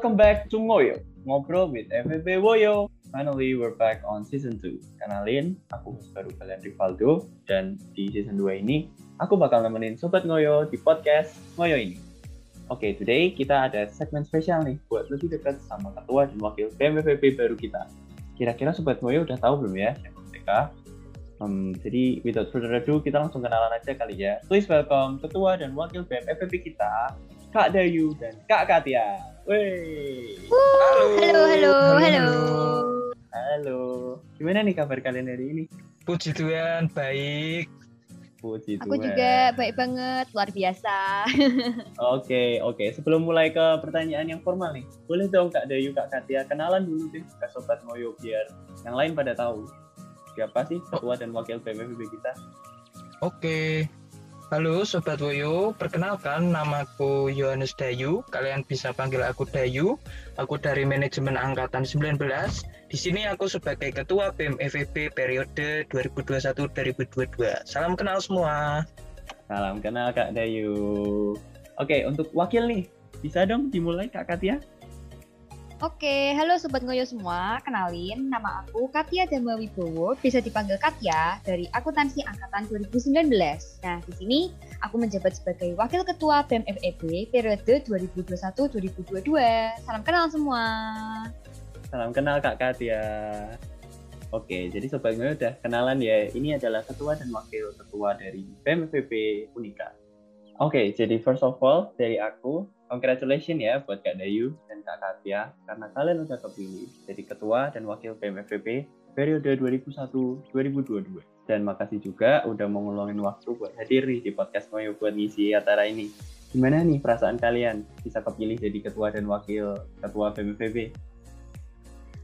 Welcome back to Ngoyo, Ngobrol with FVP Woyo. Finally, we're back on season 2. Kenalin, aku baru kalian Rivaldo, dan di season 2 ini, aku bakal nemenin Sobat Ngoyo di podcast Ngoyo ini. Oke, okay, today kita ada segmen spesial nih, buat lebih dekat sama ketua dan wakil BMFVP baru kita. Kira-kira Sobat Ngoyo udah tahu belum ya siapa mereka? Um, jadi, without further ado, kita langsung kenalan aja kali ya. Please welcome ketua dan wakil BMFVP kita, Kak Dayu dan Kak Katia. Wey. Halo. Halo, halo, halo. Halo. Gimana nih kabar kalian hari ini? Puji Tuhan, baik. Puji Tuhan. Aku juga baik banget, luar biasa. Oke, oke. Sebelum mulai ke pertanyaan yang formal nih, boleh dong Kak Dayu, Kak Katia kenalan dulu deh ke Sobat Moyo biar yang lain pada tahu. Siapa sih ketua dan wakil BMFB kita? Oke, Halo Sobat Woyo, perkenalkan namaku Yohanes Dayu. Kalian bisa panggil aku Dayu. Aku dari manajemen angkatan 19. Di sini aku sebagai ketua BEM FEB periode 2021-2022. Salam kenal semua. Salam kenal Kak Dayu. Oke, untuk wakil nih, bisa dong dimulai Kak Katia? Oke, halo Sobat Ngoyo semua. Kenalin, nama aku Katia Dhamma Wibowo, bisa dipanggil Katia dari akuntansi angkatan 2019. Nah, di sini aku menjabat sebagai Wakil Ketua BEM FEB periode 2021-2022. Salam kenal semua. Salam kenal Kak Katia. Oke, jadi Sobat Ngoyo udah kenalan ya. Ini adalah Ketua dan Wakil Ketua dari BEM FEB Unika. Oke, jadi first of all, dari aku, congratulations ya buat Kak Dayu dan Kak Katia karena kalian udah kepilih jadi ketua dan wakil PMFVP periode 2001-2022. Dan makasih juga udah mau waktu buat hadir di podcast Moyo buat ngisi acara ini. Gimana nih perasaan kalian bisa kepilih jadi ketua dan wakil ketua PMFVP?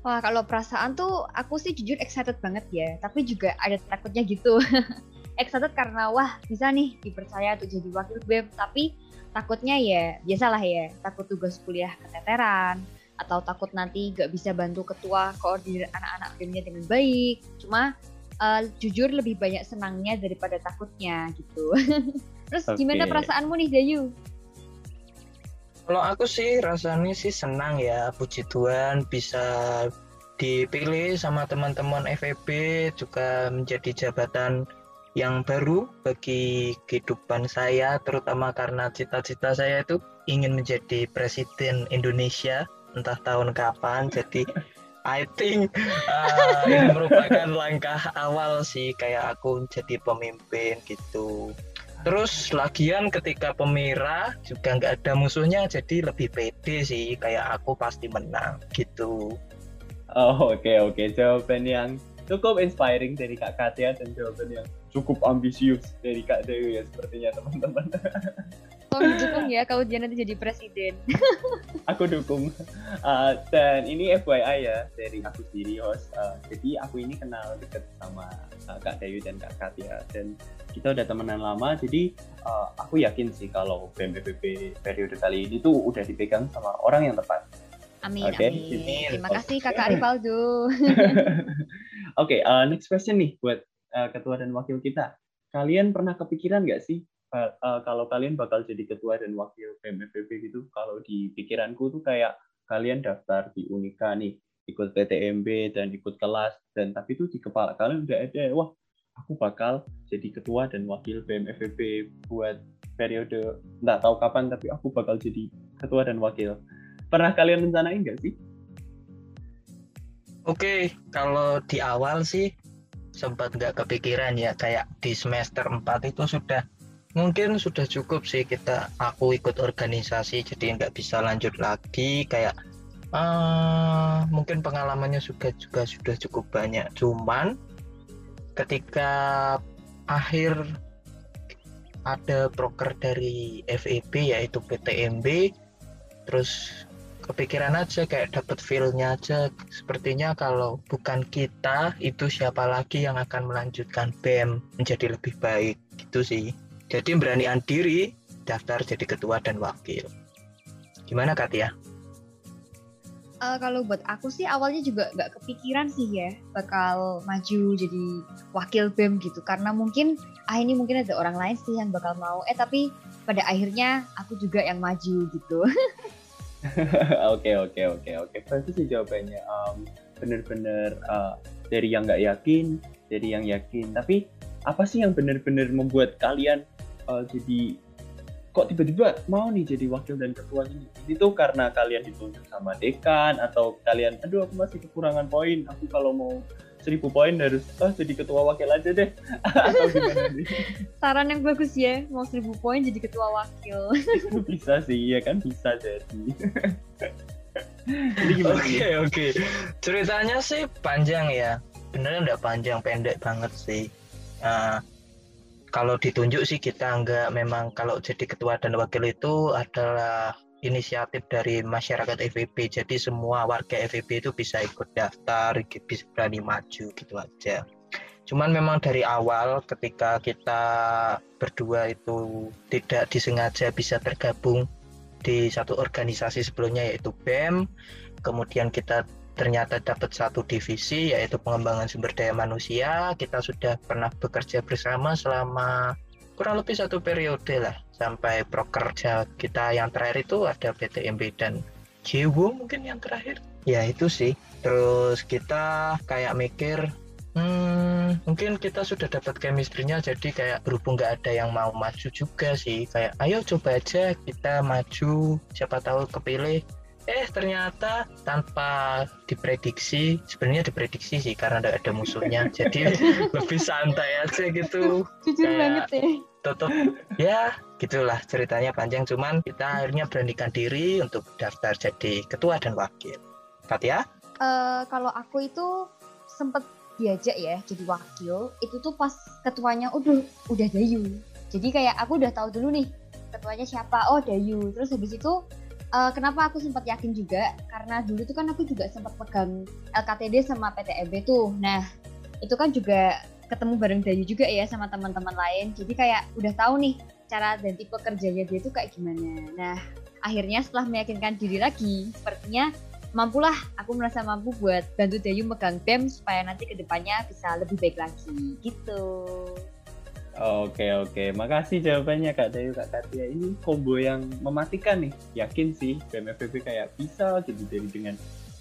Wah, kalau perasaan tuh aku sih jujur excited banget ya, tapi juga ada takutnya gitu. excited karena wah bisa nih dipercaya untuk jadi wakil BEM, tapi takutnya ya biasalah ya takut tugas kuliah keteteran atau takut nanti gak bisa bantu ketua koordinir anak-anak timnya dengan baik. Cuma uh, jujur lebih banyak senangnya daripada takutnya gitu. Terus okay. gimana perasaanmu nih Dayu kalau aku sih rasanya sih senang ya puji Tuhan bisa dipilih sama teman-teman FEB juga menjadi jabatan yang baru bagi kehidupan saya terutama karena cita-cita saya itu ingin menjadi presiden Indonesia entah tahun kapan. Jadi I think uh, ini merupakan langkah awal sih kayak aku jadi pemimpin gitu. Terus lagian ketika pemira juga nggak ada musuhnya jadi lebih pede sih kayak aku pasti menang gitu. Oh oke okay, oke. Okay. jawaban yang cukup inspiring dari Kak Katia dan jawaban yang cukup ambisius dari Kak Dewi ya sepertinya teman-teman. Tolong dukung ya kalau dia nanti jadi presiden. aku dukung. Uh, dan ini FYI ya dari aku sendiri host. Uh, jadi aku ini kenal deket sama uh, Kak Dewi dan Kak Katia dan kita udah temenan lama. Jadi uh, aku yakin sih kalau BMPPP periode kali ini tuh udah dipegang sama orang yang tepat. Amin, okay. amin. Terima kasih Kakak Rivaldo. Oke, okay, uh, next question nih buat uh, ketua dan wakil kita. Kalian pernah kepikiran nggak sih uh, uh, kalau kalian bakal jadi ketua dan wakil PMFPP gitu? Kalau di pikiranku tuh kayak kalian daftar di Unika nih, ikut PTMB dan ikut kelas dan tapi itu di kepala kalian udah ada wah aku bakal jadi ketua dan wakil PMFPP buat periode nggak tahu kapan tapi aku bakal jadi ketua dan wakil. Pernah kalian rencanain nggak sih? Oke, kalau di awal sih sempat nggak kepikiran ya kayak di semester 4 itu sudah mungkin sudah cukup sih kita aku ikut organisasi jadi nggak bisa lanjut lagi kayak uh, mungkin pengalamannya juga juga sudah cukup banyak. Cuman ketika akhir ada proker dari FEB yaitu PTMB terus kepikiran aja kayak dapat feelnya aja. Sepertinya kalau bukan kita itu siapa lagi yang akan melanjutkan BEM menjadi lebih baik gitu sih. Jadi beranian diri daftar jadi ketua dan wakil. Gimana Katia? Uh, kalau buat aku sih awalnya juga nggak kepikiran sih ya bakal maju jadi wakil BEM gitu. Karena mungkin ah ini mungkin ada orang lain sih yang bakal mau. Eh tapi pada akhirnya aku juga yang maju gitu Oke oke oke oke. Berarti sih jawabannya um, bener-bener uh, dari yang nggak yakin, dari yang yakin. Tapi apa sih yang bener-bener membuat kalian uh, jadi kok tiba-tiba mau nih jadi wakil dan ketua ini? Itu karena kalian ditunjuk sama dekan atau kalian, aduh aku masih kekurangan poin, aku kalau mau seribu poin harus oh, jadi ketua wakil aja deh atau gimana nih? Saran yang bagus ya, mau seribu poin jadi ketua wakil. Itu bisa sih, ya kan bisa jadi. Jadi gimana? Oke okay, oke. Okay. Ceritanya sih panjang ya. Benernya udah panjang pendek banget sih. Uh, kalau ditunjuk sih kita nggak memang kalau jadi ketua dan wakil itu adalah inisiatif dari masyarakat FVP jadi semua warga FVP itu bisa ikut daftar bisa berani maju gitu aja. Cuman memang dari awal ketika kita berdua itu tidak disengaja bisa tergabung di satu organisasi sebelumnya yaitu BEM. Kemudian kita ternyata dapat satu divisi yaitu pengembangan sumber daya manusia. Kita sudah pernah bekerja bersama selama kurang lebih satu periode lah sampai prokerja kita yang terakhir itu ada PTMB dan Jiwo mungkin yang terakhir. Ya itu sih. Terus kita kayak mikir Hmm, mungkin kita sudah dapat chemistry-nya jadi kayak berhubung nggak ada yang mau maju juga sih. Kayak ayo coba aja kita maju siapa tahu kepilih. Eh ternyata tanpa diprediksi sebenarnya diprediksi sih karena tidak ada musuhnya. Jadi lebih santai aja gitu. Jujur banget ya tetap ya gitulah ceritanya panjang. Cuman kita akhirnya beranikan diri untuk daftar jadi ketua dan wakil. Katia uh, kalau aku itu sempet diajak ya jadi wakil itu tuh pas ketuanya udah udah Dayu. Jadi kayak aku udah tahu dulu nih ketuanya siapa. Oh Dayu. Terus habis itu uh, kenapa aku sempat yakin juga? Karena dulu tuh kan aku juga sempat pegang LKTD sama PTEB tuh. Nah itu kan juga ketemu bareng Dayu juga ya sama teman-teman lain. Jadi kayak udah tahu nih cara dan tipe kerjanya dia tuh kayak gimana. Nah akhirnya setelah meyakinkan diri lagi sepertinya mampulah aku merasa mampu buat bantu Dayu megang BEM supaya nanti ke depannya bisa lebih baik lagi. Gitu. Oke oke, makasih jawabannya Kak Dayu Kak Katia. Ini combo yang mematikan nih. Yakin sih BMFBB kayak bisa jadi dari dengan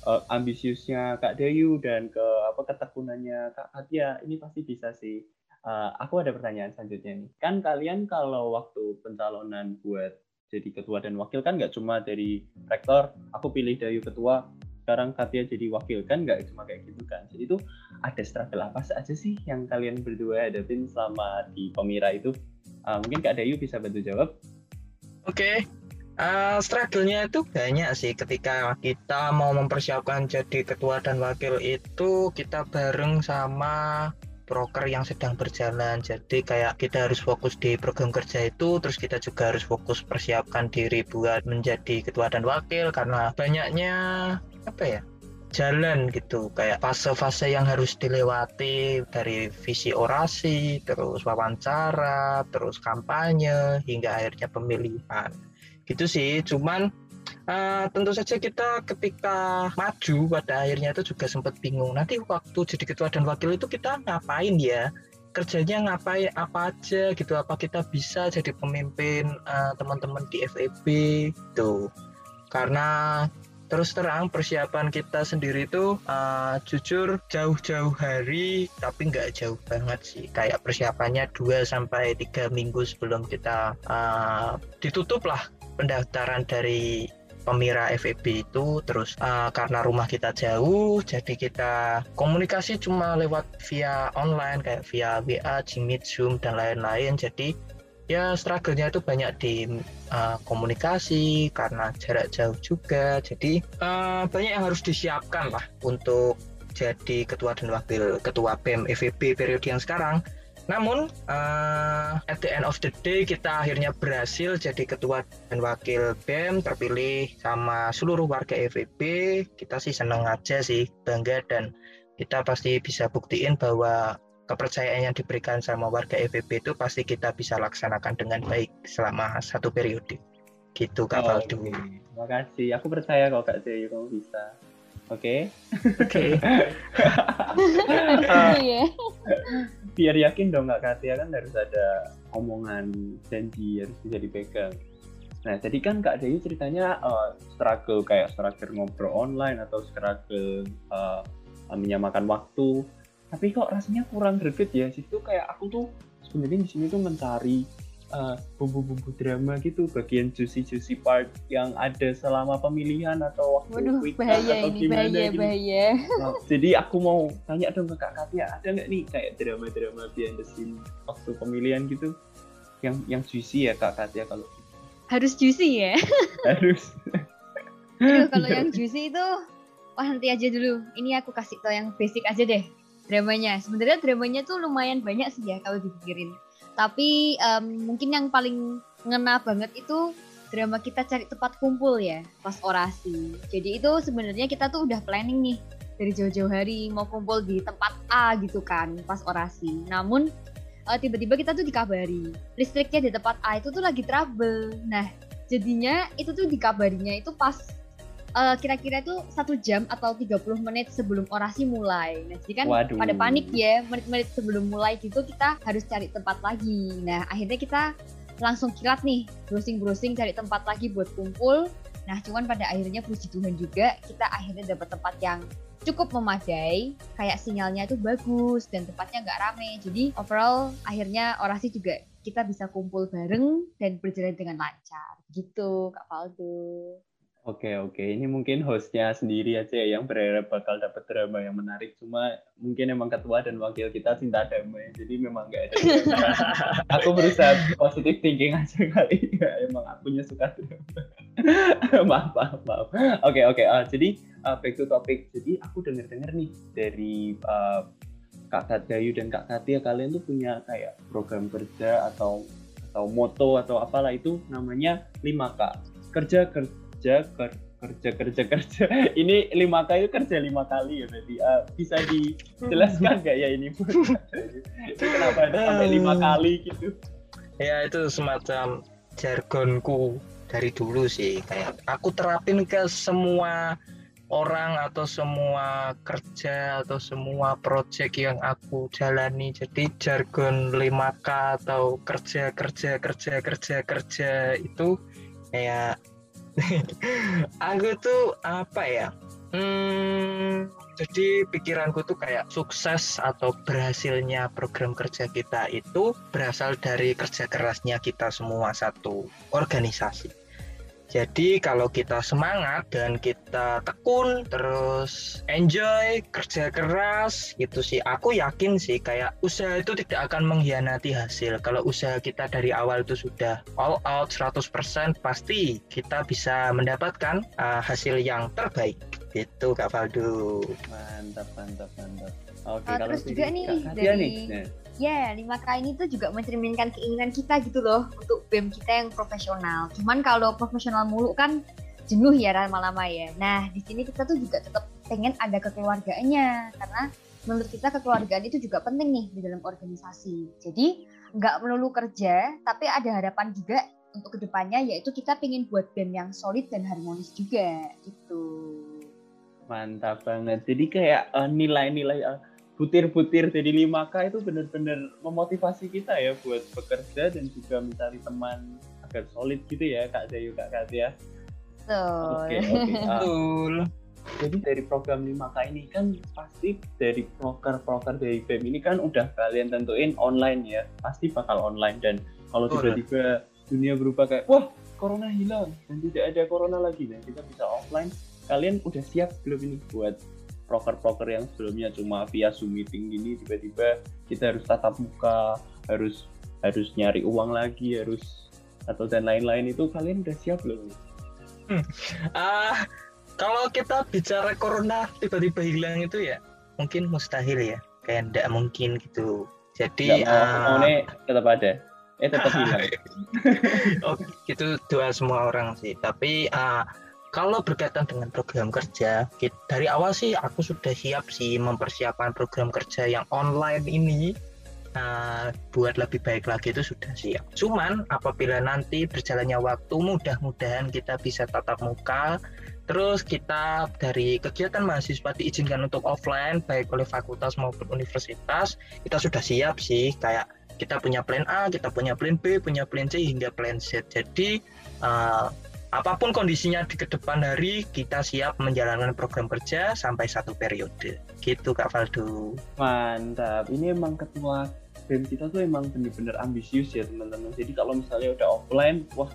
uh, ambisiusnya Kak Dayu dan ke apa ketekunannya Kak Katia. Ini pasti bisa sih. Uh, aku ada pertanyaan selanjutnya nih. Kan kalian kalau waktu pencalonan buat jadi ketua dan wakil kan nggak cuma dari rektor, aku pilih Dayu ketua, sekarang Katia jadi wakil kan nggak cuma kayak gitu kan jadi itu ada struggle apa saja sih yang kalian berdua hadapin selama di Pemira itu uh, mungkin Kak Dayu bisa bantu jawab oke okay. Uh, struggle-nya itu banyak sih. Ketika kita mau mempersiapkan jadi ketua dan wakil itu kita bareng sama broker yang sedang berjalan. Jadi kayak kita harus fokus di program kerja itu terus kita juga harus fokus persiapkan diri buat menjadi ketua dan wakil karena banyaknya apa ya jalan gitu. Kayak fase-fase yang harus dilewati dari visi orasi terus wawancara terus kampanye hingga akhirnya pemilihan gitu sih cuman uh, tentu saja kita ketika maju pada akhirnya itu juga sempat bingung. Nanti waktu jadi ketua dan wakil itu kita ngapain ya? Kerjanya ngapain apa aja gitu? Apa kita bisa jadi pemimpin uh, teman-teman di FEB tuh karena terus terang persiapan kita sendiri itu uh, jujur jauh-jauh hari tapi nggak jauh banget sih. Kayak persiapannya 2 sampai tiga minggu sebelum kita uh, ditutup lah pendaftaran dari pemira FEB itu terus uh, karena rumah kita jauh jadi kita komunikasi cuma lewat via online kayak via WA, Jimit, Zoom dan lain-lain. Jadi ya struggle-nya itu banyak di uh, komunikasi karena jarak jauh juga. Jadi uh, banyak yang harus disiapkan lah untuk jadi ketua dan wakil ketua BEM FEB periode yang sekarang namun uh, at the end of the day kita akhirnya berhasil jadi ketua dan wakil BEM terpilih sama seluruh warga FEB kita sih seneng aja sih bangga dan kita pasti bisa buktiin bahwa kepercayaan yang diberikan sama warga FVP itu pasti kita bisa laksanakan dengan baik selama satu periode. Gitu Kak oh, Valdo. Okay. Terima kasih. Aku percaya kok Kak Dewi kamu bisa. Oke. Oke. Iya. Biar yakin dong Kak Katia kan harus ada omongan janji harus bisa dipegang. Nah, jadi kan Kak Dewi ceritanya uh, struggle kayak struggle ngobrol online atau struggle uh, menyamakan waktu. Tapi kok rasanya kurang greget ya. Situ kayak aku tuh sebenarnya di sini tuh mencari uh, bumbu-bumbu drama gitu, bagian juicy-juicy part yang ada selama pemilihan atau waktu Waduh, quick bahaya atau ini, gimana bahaya, gitu. bahaya. Nah, jadi aku mau tanya dong ke Kak Katia, ada nggak nih kayak drama-drama behind the scene waktu pemilihan gitu? Yang yang juicy ya Kak Katia kalau Harus juicy ya. harus. Aduh, kalau yang juicy itu, wah nanti aja dulu. Ini aku kasih tau yang basic aja deh dramanya. Sebenarnya dramanya tuh lumayan banyak sih ya kalau dipikirin. Tapi em, mungkin yang paling ngena banget itu drama kita cari tempat kumpul ya pas orasi. Jadi itu sebenarnya kita tuh udah planning nih dari jauh-jauh hari mau kumpul di tempat A gitu kan pas orasi. Namun eh, tiba-tiba kita tuh dikabari listriknya di tempat A itu tuh lagi trouble. Nah jadinya itu tuh dikabarinya itu pas eh, kira-kira itu satu jam atau 30 menit sebelum orasi mulai. Nah, jadi kan Waduh. pada panik ya, menit-menit sebelum mulai gitu kita harus cari tempat lagi. Nah, akhirnya kita langsung kilat nih, browsing-browsing cari tempat lagi buat kumpul. Nah, cuman pada akhirnya puji Tuhan juga kita akhirnya dapat tempat yang cukup memadai, kayak sinyalnya itu bagus dan tempatnya nggak rame. Jadi overall akhirnya orasi juga kita bisa kumpul bareng dan berjalan dengan lancar. Gitu, Kak Faldo. Oke oke, ini mungkin hostnya sendiri aja ya yang berharap bakal dapat drama yang menarik. Cuma mungkin emang ketua dan wakil kita cinta damai, jadi memang nggak ada. aku berusaha positive thinking aja kali. Ya, emang akunya suka drama. maaf maaf maaf. Oke oke, ah, jadi ah, back to topic. Jadi aku dengar dengar nih dari ah, Kak Kadayu dan Kak Katia kalian tuh punya kayak program kerja atau atau moto atau apalah itu namanya 5K. Kerja kerja ker- kerja kerja kerja. Ini 5K itu kerja lima kali ya berarti. Ah, bisa dijelaskan nggak ya ini? Itu kenapa ada sampai lima kali gitu? Ya itu semacam jargonku dari dulu sih. Kayak aku terapin ke semua orang atau semua kerja atau semua project yang aku jalani. Jadi jargon 5K atau kerja kerja kerja kerja kerja itu kayak aku tuh apa ya hmm, jadi pikiranku tuh kayak sukses atau berhasilnya program kerja kita itu berasal dari kerja kerasnya kita semua satu organisasi. Jadi kalau kita semangat dan kita tekun terus enjoy kerja keras gitu sih aku yakin sih kayak usaha itu tidak akan mengkhianati hasil. Kalau usaha kita dari awal itu sudah all out 100% pasti kita bisa mendapatkan uh, hasil yang terbaik. Gitu Kak Faldo. mantap mantap mantap oke Ah, kalau terus dari juga nih, dari- nih Ya, 5K ini tuh juga mencerminkan keinginan kita gitu loh untuk BEM kita yang profesional. Cuman kalau profesional mulu kan jenuh ya lama-lama ya. Nah, di sini kita tuh juga tetap pengen ada kekeluargaannya karena menurut kita kekeluargaan itu juga penting nih di dalam organisasi. Jadi nggak melulu kerja, tapi ada harapan juga untuk ke depannya yaitu kita pengen buat BEM yang solid dan harmonis juga gitu. mantap banget jadi kayak eh, nilai-nilai eh, butir-butir dari 5K itu benar-benar memotivasi kita ya buat bekerja dan juga mencari teman agar solid gitu ya Kak Dayu Kak Katia Betul. Oke, oke. Ah, Betul. jadi dari program 5K ini kan pasti dari proker-proker dari BEM ini kan udah kalian tentuin online ya. Pasti bakal online dan kalau tiba-tiba dunia berubah kayak wah corona hilang dan tidak ada corona lagi dan kita bisa offline. Kalian udah siap belum ini buat proker-proker yang sebelumnya cuma via Zoom meeting gini tiba-tiba kita harus tatap muka, harus harus nyari uang lagi, harus atau dan lain-lain itu kalian udah siap belum? Ah, kalau kita bicara corona tiba-tiba hilang itu ya mungkin mustahil ya, kayak tidak mungkin gitu. Jadi Nggak mau, mau nih tetap ada. Eh tetap hilang. oh, itu doa semua orang sih. Tapi ah, kalau berkaitan dengan program kerja, kit- dari awal sih aku sudah siap sih mempersiapkan program kerja yang online ini. Nah, buat lebih baik lagi itu sudah siap. Cuman apabila nanti berjalannya waktu, mudah-mudahan kita bisa tatap muka. Terus kita dari kegiatan mahasiswa diizinkan untuk offline, baik oleh fakultas maupun universitas, kita sudah siap sih. Kayak kita punya plan A, kita punya plan B, punya plan C hingga plan Z. Jadi uh, apa pun kondisinya di ke depan hari kita siap menjalankan program kerja sampai satu periode. Gitu Kak Valdo. Mantap. Ini emang ketua BEM kita tuh emang bener-bener ambisius ya teman-teman. Jadi kalau misalnya udah offline, wah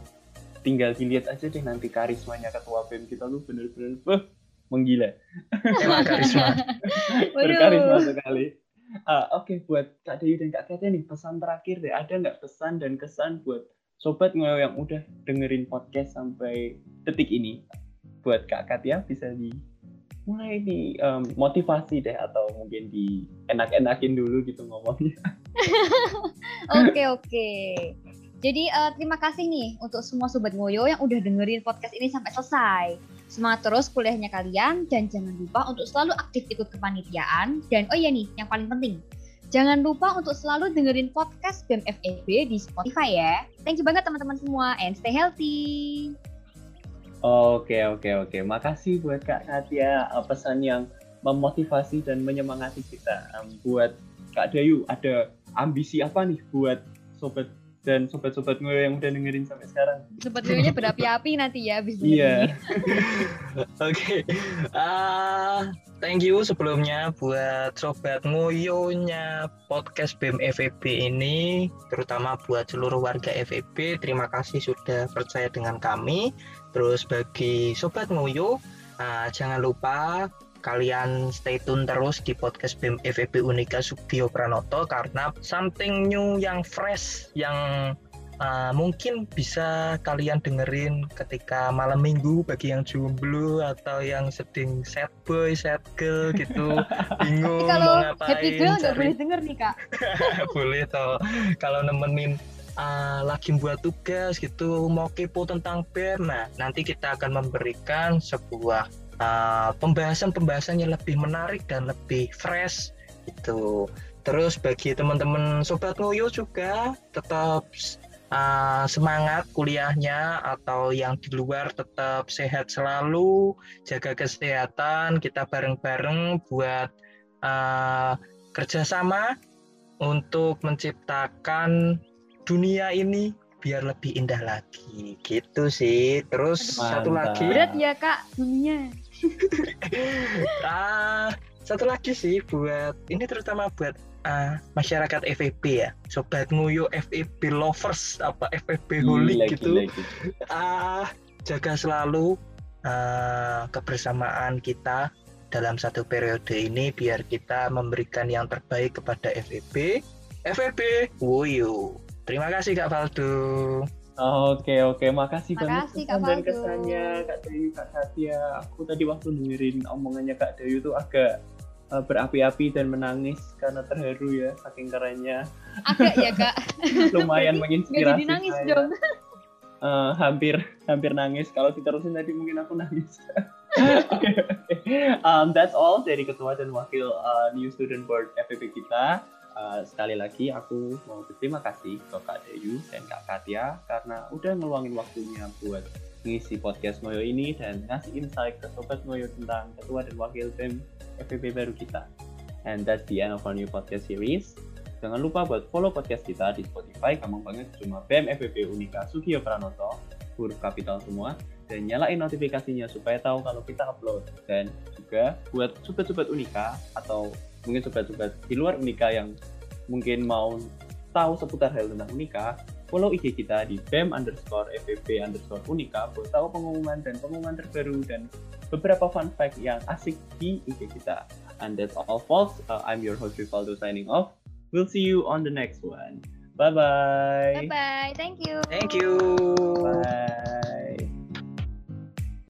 tinggal dilihat aja deh nanti karismanya ketua BEM kita tuh bener-bener wah menggila. Emang karisma. Berkarisma sekali. Uh, Oke, okay, buat Kak Dewi dan Kak Katia nih, pesan terakhir deh. Ada nggak pesan dan kesan buat Sobat Ngoyo yang udah dengerin podcast sampai detik ini? Buat Kak Katia bisa di mulai di um, motivasi deh atau mungkin di enak-enakin dulu gitu ngomongnya. Oke oke. Jadi uh, terima kasih nih untuk semua sobat ngoyo yang udah dengerin podcast ini sampai selesai. Semangat terus kuliahnya kalian dan jangan lupa untuk selalu aktif ikut kepanitiaan. Dan oh iya nih, yang paling penting, jangan lupa untuk selalu dengerin podcast BEM FEB di Spotify ya. Thank you banget teman-teman semua and stay healthy. Oke oke oke, makasih buat Kak Natia uh, pesan yang memotivasi dan menyemangati kita. Um, buat Kak Dayu ada ambisi apa nih buat sobat dan sobat-sobat gue yang udah dengerin sampai sekarang. Sobat gue berapi-api nanti ya abis Iya. Oke. Ah, thank you sebelumnya buat sobat ngoyonya podcast BEM FEB ini, terutama buat seluruh warga FEB. Terima kasih sudah percaya dengan kami. Terus bagi sobat ngoyo, uh, jangan lupa kalian stay tune terus di podcast BEM FEB Unika Subio Pranoto karena something new yang fresh yang uh, mungkin bisa kalian dengerin ketika malam minggu bagi yang jomblo atau yang sedang sad boy, sad girl gitu. Bingung kalau mau ngapain happy girl nggak boleh denger nih kak. Boleh toh. Kalau nemenin uh, lagi buat tugas gitu mau kepo tentang BEM nah nanti kita akan memberikan sebuah uh, pembahasan-pembahasan yang lebih menarik dan lebih fresh itu. Terus bagi teman-teman sobat ngoyo juga tetap uh, semangat kuliahnya atau yang di luar tetap sehat selalu, jaga kesehatan, kita bareng-bareng buat uh, kerjasama untuk menciptakan dunia ini biar lebih indah lagi. Gitu sih. Terus Mantap. satu lagi. Berat ya kak dunia ah satu lagi sih buat ini terutama buat uh, masyarakat FEB ya. Sobat nguyo FEB lovers apa FEB holy gitu. ah uh, jaga selalu uh, kebersamaan kita dalam satu periode ini biar kita memberikan yang terbaik kepada FEB FEB Wuyu terima kasih Kak Valdo Oke oke, makasih, makasih banget kesan dan kesannya Kak Dayu, Kak Satya. Aku tadi waktu dengerin omongannya Kak Dayu tuh agak uh, berapi-api dan menangis karena terharu ya, saking kerennya. Agak ya Kak. Lumayan menginspirasi jadi nangis saya. dong. Uh, hampir hampir nangis. Kalau diterusin tadi mungkin aku nangis. Oke okay, okay. um, that's all dari ketua dan wakil uh, New Student Board FPP kita. Uh, sekali lagi aku mau berterima kasih ke Kak Deyu dan Kak Katia karena udah ngeluangin waktunya buat ngisi podcast Moyo ini dan ngasih insight ke Sobat Moyo tentang ketua dan wakil BEM FPP baru kita. And that's the end of our new podcast series. Jangan lupa buat follow podcast kita di Spotify, gampang banget cuma BEM FPP Unika Sugiyo Pranoto, huruf kapital semua, dan nyalain notifikasinya supaya tahu kalau kita upload. Dan juga buat sobat-sobat Unika atau mungkin sobat-sobat di luar Unika yang mungkin mau tahu seputar hal tentang Unika, follow IG kita di BEM underscore FEB underscore Unika buat tahu pengumuman dan pengumuman terbaru dan beberapa fun fact yang asik di IG kita. And that's all folks. Uh, I'm your host Rivaldo signing off. We'll see you on the next one. Bye bye. Bye bye. Thank you. Thank you. Bye.